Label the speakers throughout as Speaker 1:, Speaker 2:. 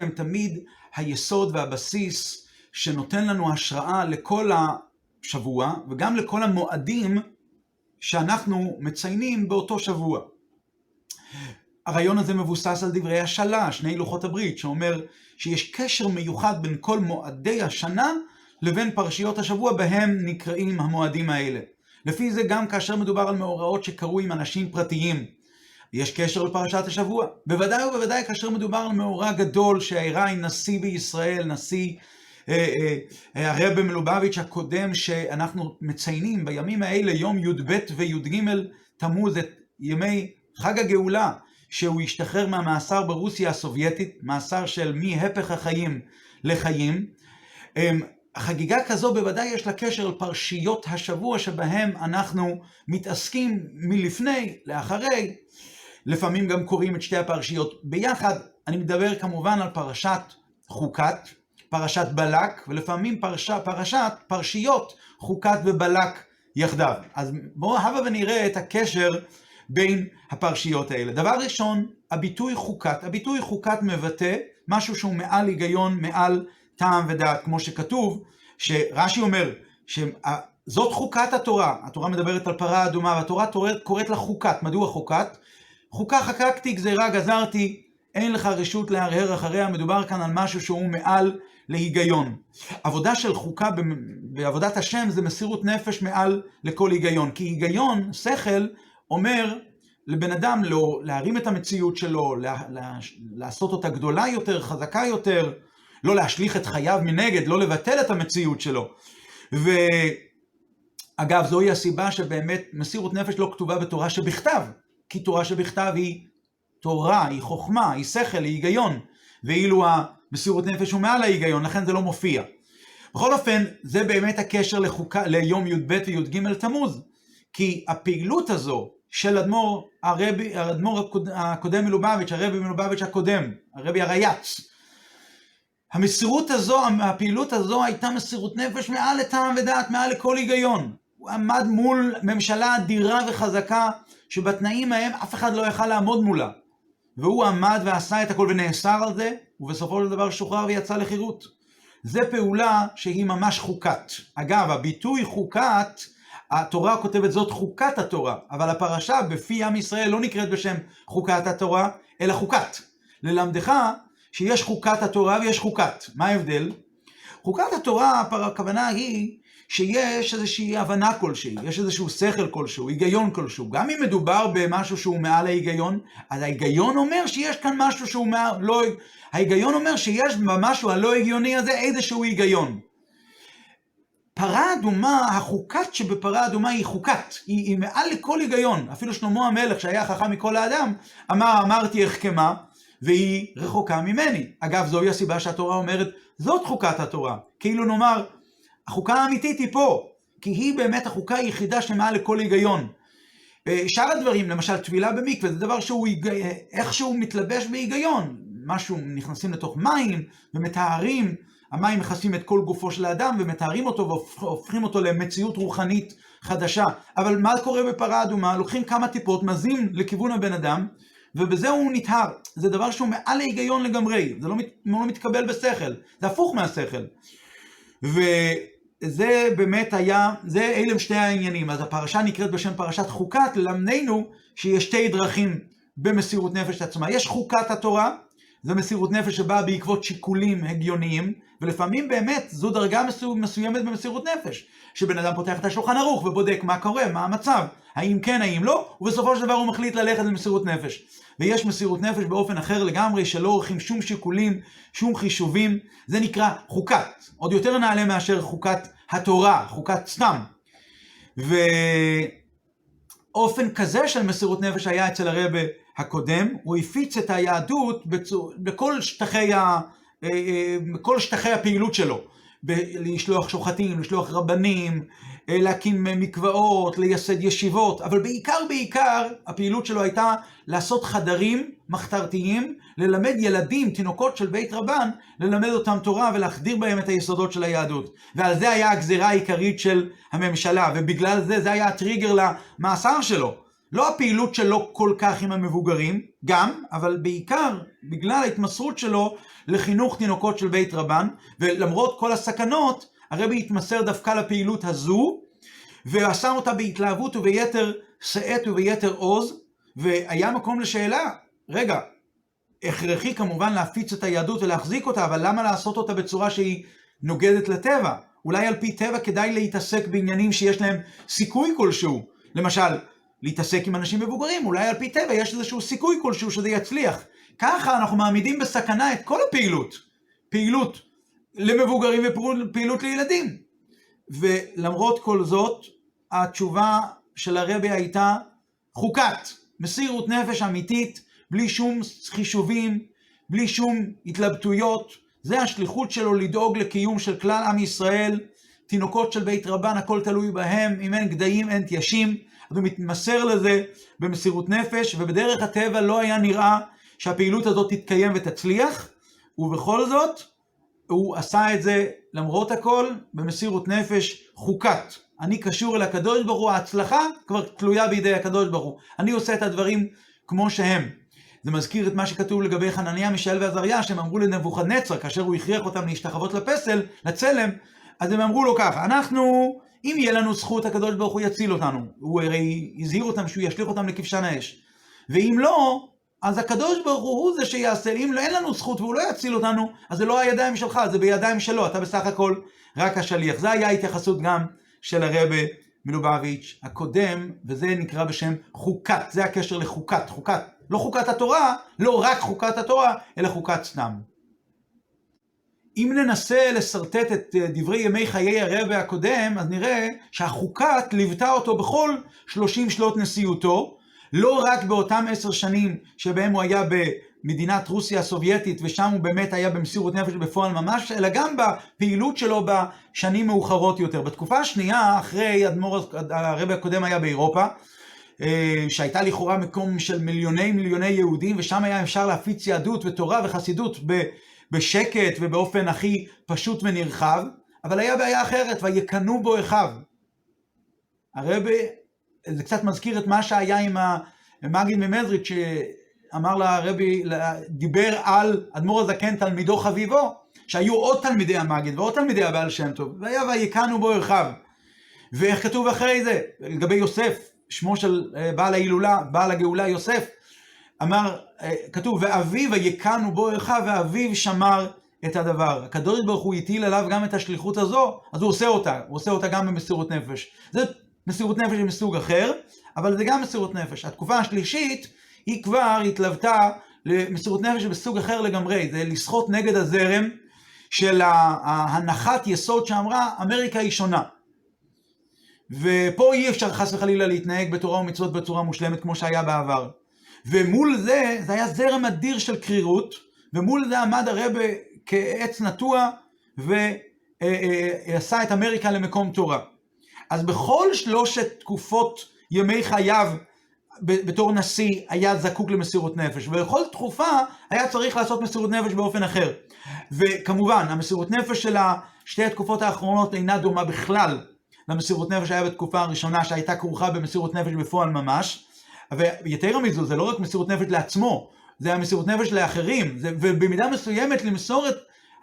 Speaker 1: הם תמיד היסוד והבסיס שנותן לנו השראה לכל השבוע וגם לכל המועדים שאנחנו מציינים באותו שבוע. הרעיון הזה מבוסס על דברי השלה, שני לוחות הברית, שאומר שיש קשר מיוחד בין כל מועדי השנה לבין פרשיות השבוע בהם נקראים המועדים האלה. לפי זה גם כאשר מדובר על מאורעות שקרו עם אנשים פרטיים, יש קשר לפרשת השבוע. בוודאי ובוודאי כאשר מדובר על מאורע גדול שאירע עם נשיא בישראל, נשיא אה, אה, הרבי מלובביץ' הקודם, שאנחנו מציינים בימים האלה, יום י"ב וי"ג תמוז, את ימי חג הגאולה, שהוא השתחרר מהמאסר ברוסיה הסובייטית, מאסר של מהפך החיים לחיים. חגיגה כזו בוודאי יש לה קשר לפרשיות השבוע שבהם אנחנו מתעסקים מלפני לאחרי, לפעמים גם קוראים את שתי הפרשיות ביחד. אני מדבר כמובן על פרשת חוקת, פרשת בלק, ולפעמים פרשה, פרשת פרשיות חוקת ובלק יחדיו. אז בואו הבה ונראה את הקשר בין הפרשיות האלה. דבר ראשון, הביטוי חוקת. הביטוי חוקת מבטא משהו שהוא מעל היגיון, מעל טעם ודעת, כמו שכתוב, שרש"י אומר, שזאת חוקת התורה, התורה מדברת על פרה אדומה, והתורה קוראת לה חוקת. מדוע חוקת? חוקה חקקתי, גזירה גזרתי, אין לך רשות להרהר אחריה, מדובר כאן על משהו שהוא מעל להיגיון. עבודה של חוקה בעבודת השם זה מסירות נפש מעל לכל היגיון, כי היגיון, שכל, אומר לבן אדם לא, להרים את המציאות שלו, לה, לה, לעשות אותה גדולה יותר, חזקה יותר, לא להשליך את חייו מנגד, לא לבטל את המציאות שלו. ואגב, זוהי הסיבה שבאמת מסירות נפש לא כתובה בתורה שבכתב, כי תורה שבכתב היא תורה, היא חוכמה, היא שכל, היא היגיון, ואילו המסירות נפש הוא מעל ההיגיון, לכן זה לא מופיע. בכל אופן, זה באמת הקשר לחוקה, ליום י"ב וי"ג תמוז, כי הפעילות הזו של אדמו"ר הרבי, האדמו"ר הקודם מלובביץ', הרבי מלובביץ' הקודם, הרבי הרייץ, המסירות הזו, הפעילות הזו הייתה מסירות נפש מעל לטעם ודעת, מעל לכל היגיון. הוא עמד מול ממשלה אדירה וחזקה, שבתנאים ההם אף אחד לא יכל לעמוד מולה. והוא עמד ועשה את הכל ונאסר על זה, ובסופו של דבר שוחרר ויצא לחירות. זה פעולה שהיא ממש חוקת. אגב, הביטוי חוקת, התורה כותבת זאת חוקת התורה, אבל הפרשה בפי עם ישראל לא נקראת בשם חוקת התורה, אלא חוקת. ללמדך שיש חוקת התורה ויש חוקת. מה ההבדל? חוקת התורה, הכוונה היא שיש איזושהי הבנה כלשהי, יש איזשהו שכל כלשהו, היגיון כלשהו. גם אם מדובר במשהו שהוא מעל ההיגיון, אז ההיגיון אומר שיש כאן משהו שהוא מעל, לא... ההיגיון אומר שיש במשהו הלא הגיוני הזה איזשהו היגיון. פרה אדומה, החוקת שבפרה אדומה היא חוקת, היא, היא מעל לכל היגיון. אפילו שלמה המלך, שהיה חכם מכל האדם, אמר, אמרתי החכמה, והיא רחוקה ממני. אגב, זוהי הסיבה שהתורה אומרת, זאת חוקת התורה. כאילו נאמר, החוקה האמיתית היא פה, כי היא באמת החוקה היחידה שמעל לכל היגיון. אה, שאר הדברים, למשל טבילה במקווה, זה דבר שהוא איכשהו מתלבש בהיגיון. משהו, נכנסים לתוך מים ומטהרים, המים מכסים את כל גופו של האדם ומטהרים אותו והופכים אותו למציאות רוחנית חדשה. אבל מה קורה בפרה אדומה? לוקחים כמה טיפות, מזים לכיוון הבן אדם, ובזה הוא נטהר. זה דבר שהוא מעל ההיגיון לגמרי, זה לא, מת, לא מתקבל בשכל, זה הפוך מהשכל. וזה באמת היה, זה אלה שתי העניינים. אז הפרשה נקראת בשם פרשת חוקת, ללמדנו שיש שתי דרכים במסירות נפש עצמה. יש חוקת התורה, זו מסירות נפש שבאה בעקבות שיקולים הגיוניים, ולפעמים באמת זו דרגה מסוימת במסירות נפש, שבן אדם פותח את השולחן ערוך ובודק מה קורה, מה המצב, האם כן, האם לא, ובסופו של דבר הוא מחליט ללכת למסירות נפש. ויש מסירות נפש באופן אחר לגמרי, שלא עורכים שום שיקולים, שום חישובים, זה נקרא חוקת, עוד יותר נעלה מאשר חוקת התורה, חוקת סתם. ואופן כזה של מסירות נפש היה אצל הרבה הקודם, הוא הפיץ את היהדות. בכל שטחי, ה... אה, אה, בכל שטחי הפעילות שלו. ב- לשלוח שוחטים, לשלוח רבנים, להקים מקוואות, לייסד ישיבות, אבל בעיקר בעיקר הפעילות שלו הייתה לעשות חדרים מחתרתיים, ללמד ילדים, תינוקות של בית רבן, ללמד אותם תורה ולהחדיר בהם את היסודות של היהדות. ועל זה היה הגזירה העיקרית של הממשלה, ובגלל זה זה היה הטריגר למאסר שלו. לא הפעילות שלו כל כך עם המבוגרים, גם, אבל בעיקר בגלל ההתמסרות שלו לחינוך תינוקות של בית רבן, ולמרות כל הסכנות, הרבי התמסר דווקא לפעילות הזו, ועשה אותה בהתלהבות וביתר שאת וביתר עוז, והיה מקום לשאלה, רגע, הכרחי כמובן להפיץ את היהדות ולהחזיק אותה, אבל למה לעשות אותה בצורה שהיא נוגדת לטבע? אולי על פי טבע כדאי להתעסק בעניינים שיש להם סיכוי כלשהו. למשל, להתעסק עם אנשים מבוגרים, אולי על פי טבע יש איזשהו סיכוי כלשהו שזה יצליח. ככה אנחנו מעמידים בסכנה את כל הפעילות. פעילות למבוגרים ופעילות לילדים. ולמרות כל זאת, התשובה של הרבי הייתה חוקת, מסירות נפש אמיתית, בלי שום חישובים, בלי שום התלבטויות. זה השליחות שלו לדאוג לקיום של כלל עם ישראל. תינוקות של בית רבן, הכל תלוי בהם, אם אין גדיים אין תיישים. אז הוא מתמסר לזה במסירות נפש, ובדרך הטבע לא היה נראה שהפעילות הזאת תתקיים ותצליח, ובכל זאת, הוא עשה את זה למרות הכל במסירות נפש חוקת. אני קשור אל הקדוש ברוך הוא, ההצלחה כבר תלויה בידי הקדוש ברוך הוא. אני עושה את הדברים כמו שהם. זה מזכיר את מה שכתוב לגבי חנניה, מישאל ועזריה, שהם אמרו לנבוכדנצר, כאשר הוא הכריח אותם להשתחוות לפסל, לצלם, אז הם אמרו לו ככה, אנחנו, אם יהיה לנו זכות, הקדוש ברוך הוא יציל אותנו. הוא הרי הזהיר אותם שהוא ישליך אותם לכבשן האש. ואם לא, אז הקדוש ברוך הוא זה שיעשה, אם לא, אין לנו זכות והוא לא יציל אותנו, אז זה לא הידיים שלך, זה בידיים שלו, אתה בסך הכל רק השליח. זה היה התייחסות גם של הרבה מלובביץ' הקודם, וזה נקרא בשם חוקת, זה הקשר לחוקת, חוקת. לא חוקת התורה, לא רק חוקת התורה, אלא חוקת סתם. אם ננסה לשרטט את אה, דברי ימי חיי הרבה הקודם, אז נראה שהחוקת ליוותה אותו בכל 30 שנות נשיאותו, לא רק באותם עשר שנים שבהם הוא היה במדינת רוסיה הסובייטית, ושם הוא באמת היה במסירות נפש בפועל ממש, אלא גם בפעילות שלו בשנים מאוחרות יותר. בתקופה השנייה, אחרי אדמו"ר, הרבה הקודם היה באירופה, אה, שהייתה לכאורה מקום של מיליוני מיליוני יהודים, ושם היה אפשר להפיץ יהדות ותורה וחסידות בשקט ובאופן הכי פשוט ונרחב, אבל היה בעיה אחרת, ויקנו בו אחיו. הרבה, זה קצת מזכיר את מה שהיה עם המגיד ממזריץ' שאמר לרבי, דיבר על אדמו"ר הזקן תלמידו חביבו, שהיו עוד תלמידי המגיד ועוד תלמידי הבעל שם טוב, והיה ויקנו בו אחיו. ואיך כתוב אחרי זה, לגבי יוסף, שמו של אה, בעל ההילולה, בעל הגאולה יוסף, אמר, אה, כתוב, ואביו ויקנו בו אחיו, ואביו שמר את הדבר. הקדוש ברוך הוא הטיל עליו גם את השליחות הזו, אז הוא עושה אותה, הוא עושה אותה גם במסירות נפש. זה מסירות נפש מסוג אחר, אבל זה גם מסירות נפש. התקופה השלישית, היא כבר התלוותה למסירות נפש בסוג אחר לגמרי, זה לשחות נגד הזרם של ההנחת יסוד שאמרה, אמריקה היא שונה. ופה אי אפשר חס וחלילה להתנהג בתורה ומצוות בצורה מושלמת כמו שהיה בעבר. ומול זה, זה היה זרם אדיר של קרירות, ומול זה עמד הרבה כעץ נטוע, ועשה את אמריקה למקום תורה. אז בכל שלושת תקופות ימי חייו בתור נשיא היה זקוק למסירות נפש, ובכל תקופה היה צריך לעשות מסירות נפש באופן אחר. וכמובן, המסירות נפש של שתי התקופות האחרונות אינה דומה בכלל למסירות נפש שהיה בתקופה הראשונה שהייתה כרוכה במסירות נפש בפועל ממש. ויתר מזו, זה לא רק מסירות נפש לעצמו, זה היה מסירות נפש לאחרים, זה, ובמידה מסוימת למסור את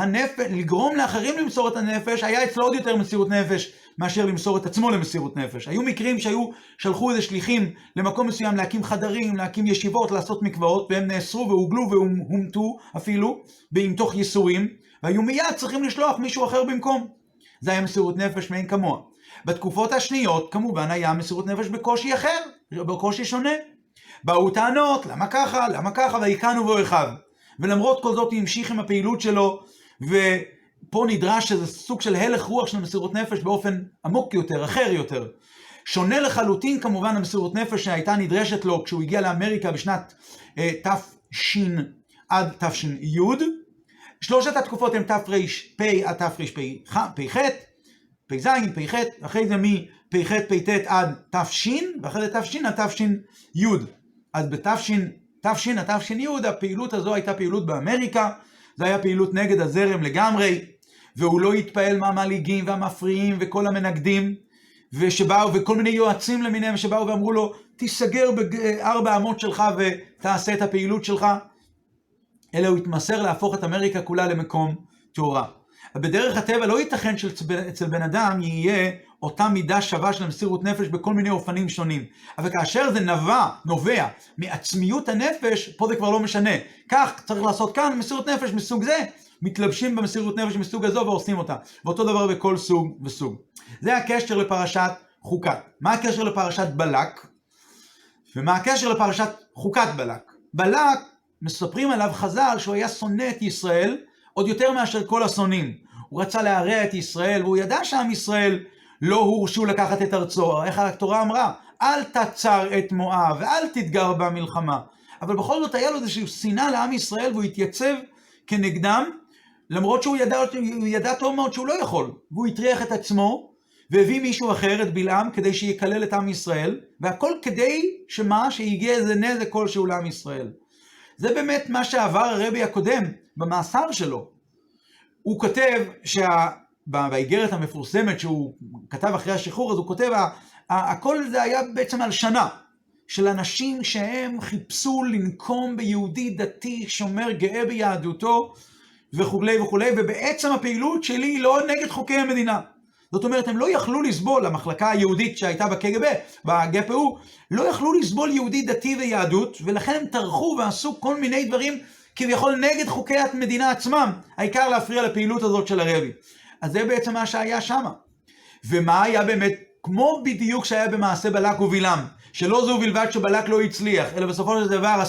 Speaker 1: הנפש, לגרום לאחרים למסור את הנפש, היה אצלו עוד יותר מסירות נפש מאשר למסור את עצמו למסירות נפש. היו מקרים שהיו, שלחו איזה שליחים למקום מסוים להקים חדרים, להקים ישיבות, לעשות מקוואות, והם נאסרו והוגלו והומתו אפילו, ועם תוך ייסורים, והיו מיד צריכים לשלוח מישהו אחר במקום. זה היה מסירות נפש מאין כמוה. בתקופות השניות כמובן היה מסירות נפש בקושי אחר, בקושי שונה. באו טענות, למה ככה, למה ככה, ויקנו בו אחיו. ולמרות כל זאת הוא המשיך עם הפעילות שלו, ופה נדרש איזה סוג של הלך רוח של מסירות נפש באופן עמוק יותר, אחר יותר. שונה לחלוטין כמובן המסירות נפש שהייתה נדרשת לו כשהוא הגיע לאמריקה בשנת אה, תש עד תש"י. שלושת התקופות הן תר"פ עד תרפ"ח, פ"ז, פ"ח, אחרי זה מפ"ח, פ"ט עד תש, ואחרי זה תש עד תש"י. אז בתש, תש עד תש"י הפעילות הזו הייתה פעילות באמריקה, זו הייתה פעילות נגד הזרם לגמרי, והוא לא התפעל מהמלעיגים והמפריעים וכל המנגדים, ושבאו, וכל מיני יועצים למיניהם שבאו ואמרו לו, תיסגר בארבע אמות שלך ותעשה את הפעילות שלך, אלא הוא התמסר להפוך את אמריקה כולה למקום תאורה. בדרך הטבע לא ייתכן שאצל בן אדם יהיה אותה מידה שווה של מסירות נפש בכל מיני אופנים שונים. אבל כאשר זה נבע, נובע מעצמיות הנפש, פה זה כבר לא משנה. כך צריך לעשות כאן מסירות נפש מסוג זה, מתלבשים במסירות נפש מסוג הזו ועושים אותה. ואותו דבר בכל סוג וסוג. זה הקשר לפרשת חוקת. מה הקשר לפרשת בלק? ומה הקשר לפרשת חוקת בלק? בלק, מספרים עליו חז"ל שהוא היה שונא את ישראל עוד יותר מאשר כל השונאים. הוא רצה להרע את ישראל, והוא ידע שעם ישראל לא הורשו לקחת את ארצו. איך התורה אמרה? אל תצר את מואב ואל תתגר במלחמה. אבל בכל זאת היה לו איזושהי שנאה לעם ישראל והוא התייצב כנגדם, למרות שהוא ידע, ידע טוב מאוד שהוא לא יכול. והוא הטריח את עצמו והביא מישהו אחר, את בלעם, כדי שיקלל את עם ישראל, והכל כדי שמה? שיגיע איזה נזק כלשהו לעם ישראל. זה באמת מה שעבר הרבי הקודם במאסר שלו. הוא כותב שה... באיגרת המפורסמת שהוא כתב אחרי השחרור, אז הוא כותב, הכל זה היה בעצם על שנה של אנשים שהם חיפשו לנקום ביהודי דתי, שומר, גאה ביהדותו וכולי וכולי, ובעצם הפעילות שלי היא לא נגד חוקי המדינה. זאת אומרת, הם לא יכלו לסבול, המחלקה היהודית שהייתה בקג"ב, בגפ"ו, לא יכלו לסבול יהודי דתי ויהדות, ולכן הם טרחו ועשו כל מיני דברים כביכול נגד חוקי המדינה עצמם, העיקר להפריע לפעילות הזאת של הרבי. אז זה בעצם מה שהיה שם. ומה היה באמת, כמו בדיוק שהיה במעשה בלק ובלעם, שלא זו בלבד שבלק לא הצליח, אלא בסופו של דבר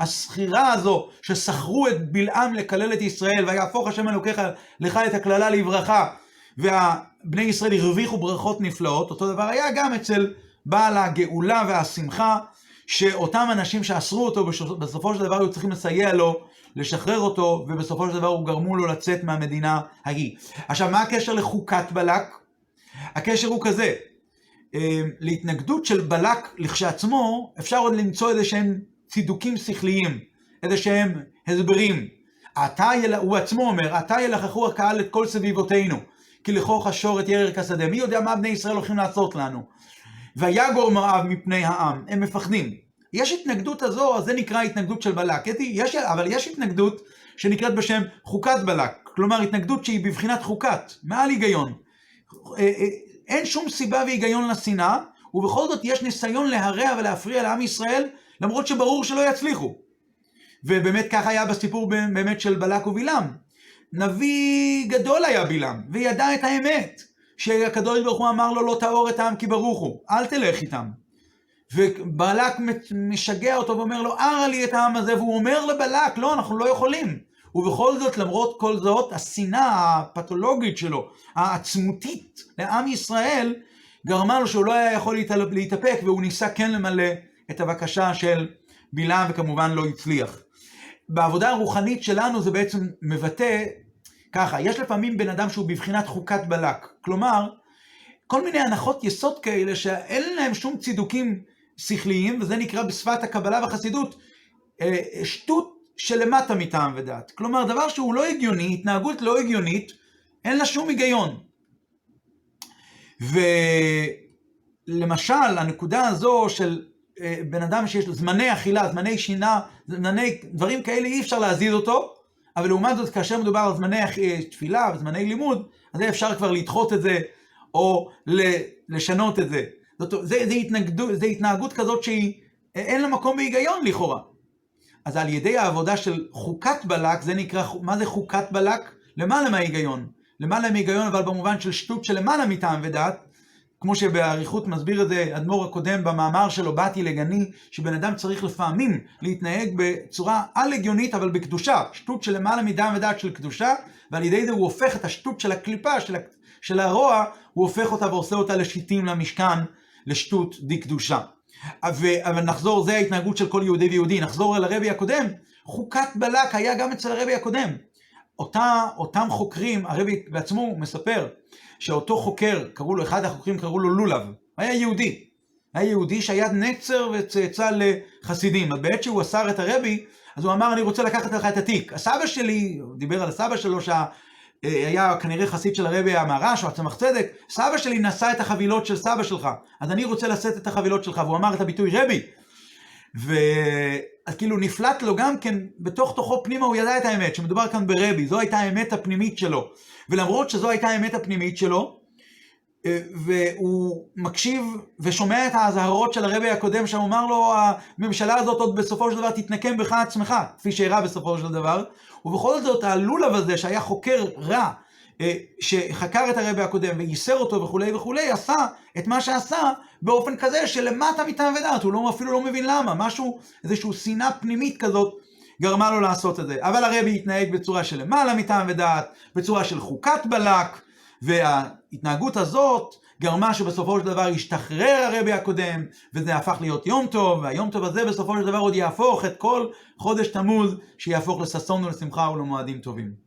Speaker 1: הסחירה הזו ששכרו את בלעם לקלל את ישראל, ויהפוך השם אלוקיך לך את הקללה לברכה, ובני ישראל הרוויחו ברכות נפלאות, אותו דבר היה גם אצל בעל הגאולה והשמחה, שאותם אנשים שאסרו אותו, בסופו של דבר היו צריכים לסייע לו לשחרר אותו, ובסופו של דבר הוא גרמו לו לצאת מהמדינה ההיא. עכשיו, מה הקשר לחוקת בלק? הקשר הוא כזה, אמ, להתנגדות של בלק לכשעצמו, אפשר עוד למצוא איזה שהם צידוקים שכליים, איזה שהם הסברים. עתה. הוא עצמו אומר, עתה ילחכו הקהל את כל סביבותינו, כי לכוך השור את ירק השדה. מי יודע מה בני ישראל הולכים לעשות לנו? ויגור מואב מפני העם, הם מפחדים. יש התנגדות הזו, זה נקרא התנגדות של בלק. יש, אבל יש התנגדות שנקראת בשם חוקת בלק, כלומר התנגדות שהיא בבחינת חוקת, מעל היגיון. אה, אה, אין שום סיבה והיגיון לשנאה, ובכל זאת יש ניסיון להרע ולהפריע לעם ישראל, למרות שברור שלא יצליחו. ובאמת כך היה בסיפור באמת של בלק ובלעם. נביא גדול היה בלעם, וידע את האמת, שהקדוש ברוך הוא אמר לו לא תאור את העם כי ברוך הוא, אל תלך איתם. ובלק משגע אותו ואומר לו, ארה לי את העם הזה, והוא אומר לבלק, לא, אנחנו לא יכולים. ובכל זאת, למרות כל זאת, השנאה הפתולוגית שלו, העצמותית לעם ישראל, גרמה לו שהוא לא היה יכול להתאפק, והוא ניסה כן למלא את הבקשה של בלעם, וכמובן לא הצליח. בעבודה הרוחנית שלנו זה בעצם מבטא ככה, יש לפעמים בן אדם שהוא בבחינת חוקת בלק. כלומר, כל מיני הנחות יסוד כאלה שאין להם שום צידוקים שכליים, וזה נקרא בשפת הקבלה והחסידות אה, שטות שלמטה מטעם ודעת. כלומר, דבר שהוא לא הגיוני, התנהגות לא הגיונית, אין לה שום היגיון. ולמשל, הנקודה הזו של אה, בן אדם שיש לו זמני אכילה, זמני שינה, זמני דברים כאלה, אי אפשר להזיז אותו, אבל לעומת זאת, כאשר מדובר על זמני אה, תפילה וזמני לימוד, אז אפשר כבר לדחות את זה, או לשנות את זה. זאת, זה, זה, התנגדות, זה התנהגות כזאת שהיא, אין לה מקום בהיגיון לכאורה. אז על ידי העבודה של חוקת בלק, זה נקרא, מה זה חוקת בלק? למעלה מההיגיון. למעלה מההיגיון, אבל במובן של שטות שלמעלה מטעם ודעת, כמו שבאריכות מסביר את זה אדמו"ר הקודם במאמר שלו, באתי לגני, שבן אדם צריך לפעמים להתנהג בצורה על-הגיונית, אבל בקדושה. שטות שלמעלה מטעם ודעת של קדושה, ועל ידי זה הוא הופך את השטות של הקליפה, של, של הרוע, הוא הופך אותה ועושה אותה לשיטים למשכן, לשטות די קדושה. אבל נחזור, זה ההתנהגות של כל יהודי ויהודי. נחזור אל הרבי הקודם. חוקת בלק היה גם אצל הרבי הקודם. אותה, אותם חוקרים, הרבי בעצמו מספר שאותו חוקר, קראו לו, אחד החוקרים קראו לו לולב, היה יהודי. היה יהודי שהיה נצר וצאצא לחסידים. אז בעת שהוא אסר את הרבי, אז הוא אמר, אני רוצה לקחת לך את התיק. הסבא שלי, הוא דיבר על הסבא שלו, שה... היה כנראה חסיד של הרבי המהר"ש או הצמח צדק, סבא שלי נשא את החבילות של סבא שלך, אז אני רוצה לשאת את החבילות שלך, והוא אמר את הביטוי רבי. וכאילו נפלט לו גם כן, בתוך תוכו פנימה הוא ידע את האמת, שמדובר כאן ברבי, זו הייתה האמת הפנימית שלו. ולמרות שזו הייתה האמת הפנימית שלו, והוא מקשיב ושומע את האזהרות של הרבי הקודם, שם אמר לו, הממשלה הזאת עוד בסופו של דבר תתנקם בך עצמך, כפי שאירע בסופו של דבר, ובכל זאת הלולב הזה שהיה חוקר רע, שחקר את הרבי הקודם וייסר אותו וכולי וכולי, עשה את מה שעשה באופן כזה שלמטה מטעם ודעת, הוא לא, אפילו לא מבין למה, משהו, איזושהי שנאה פנימית כזאת גרמה לו לעשות את זה. אבל הרבי התנהג בצורה של למעלה מטעם ודעת, בצורה של חוקת בלק, וההתנהגות הזאת גרמה שבסופו של דבר השתחרר הרבי הקודם, וזה הפך להיות יום טוב, והיום טוב הזה בסופו של דבר עוד יהפוך את כל חודש תמוז, שיהפוך לששון ולשמחה ולמועדים טובים.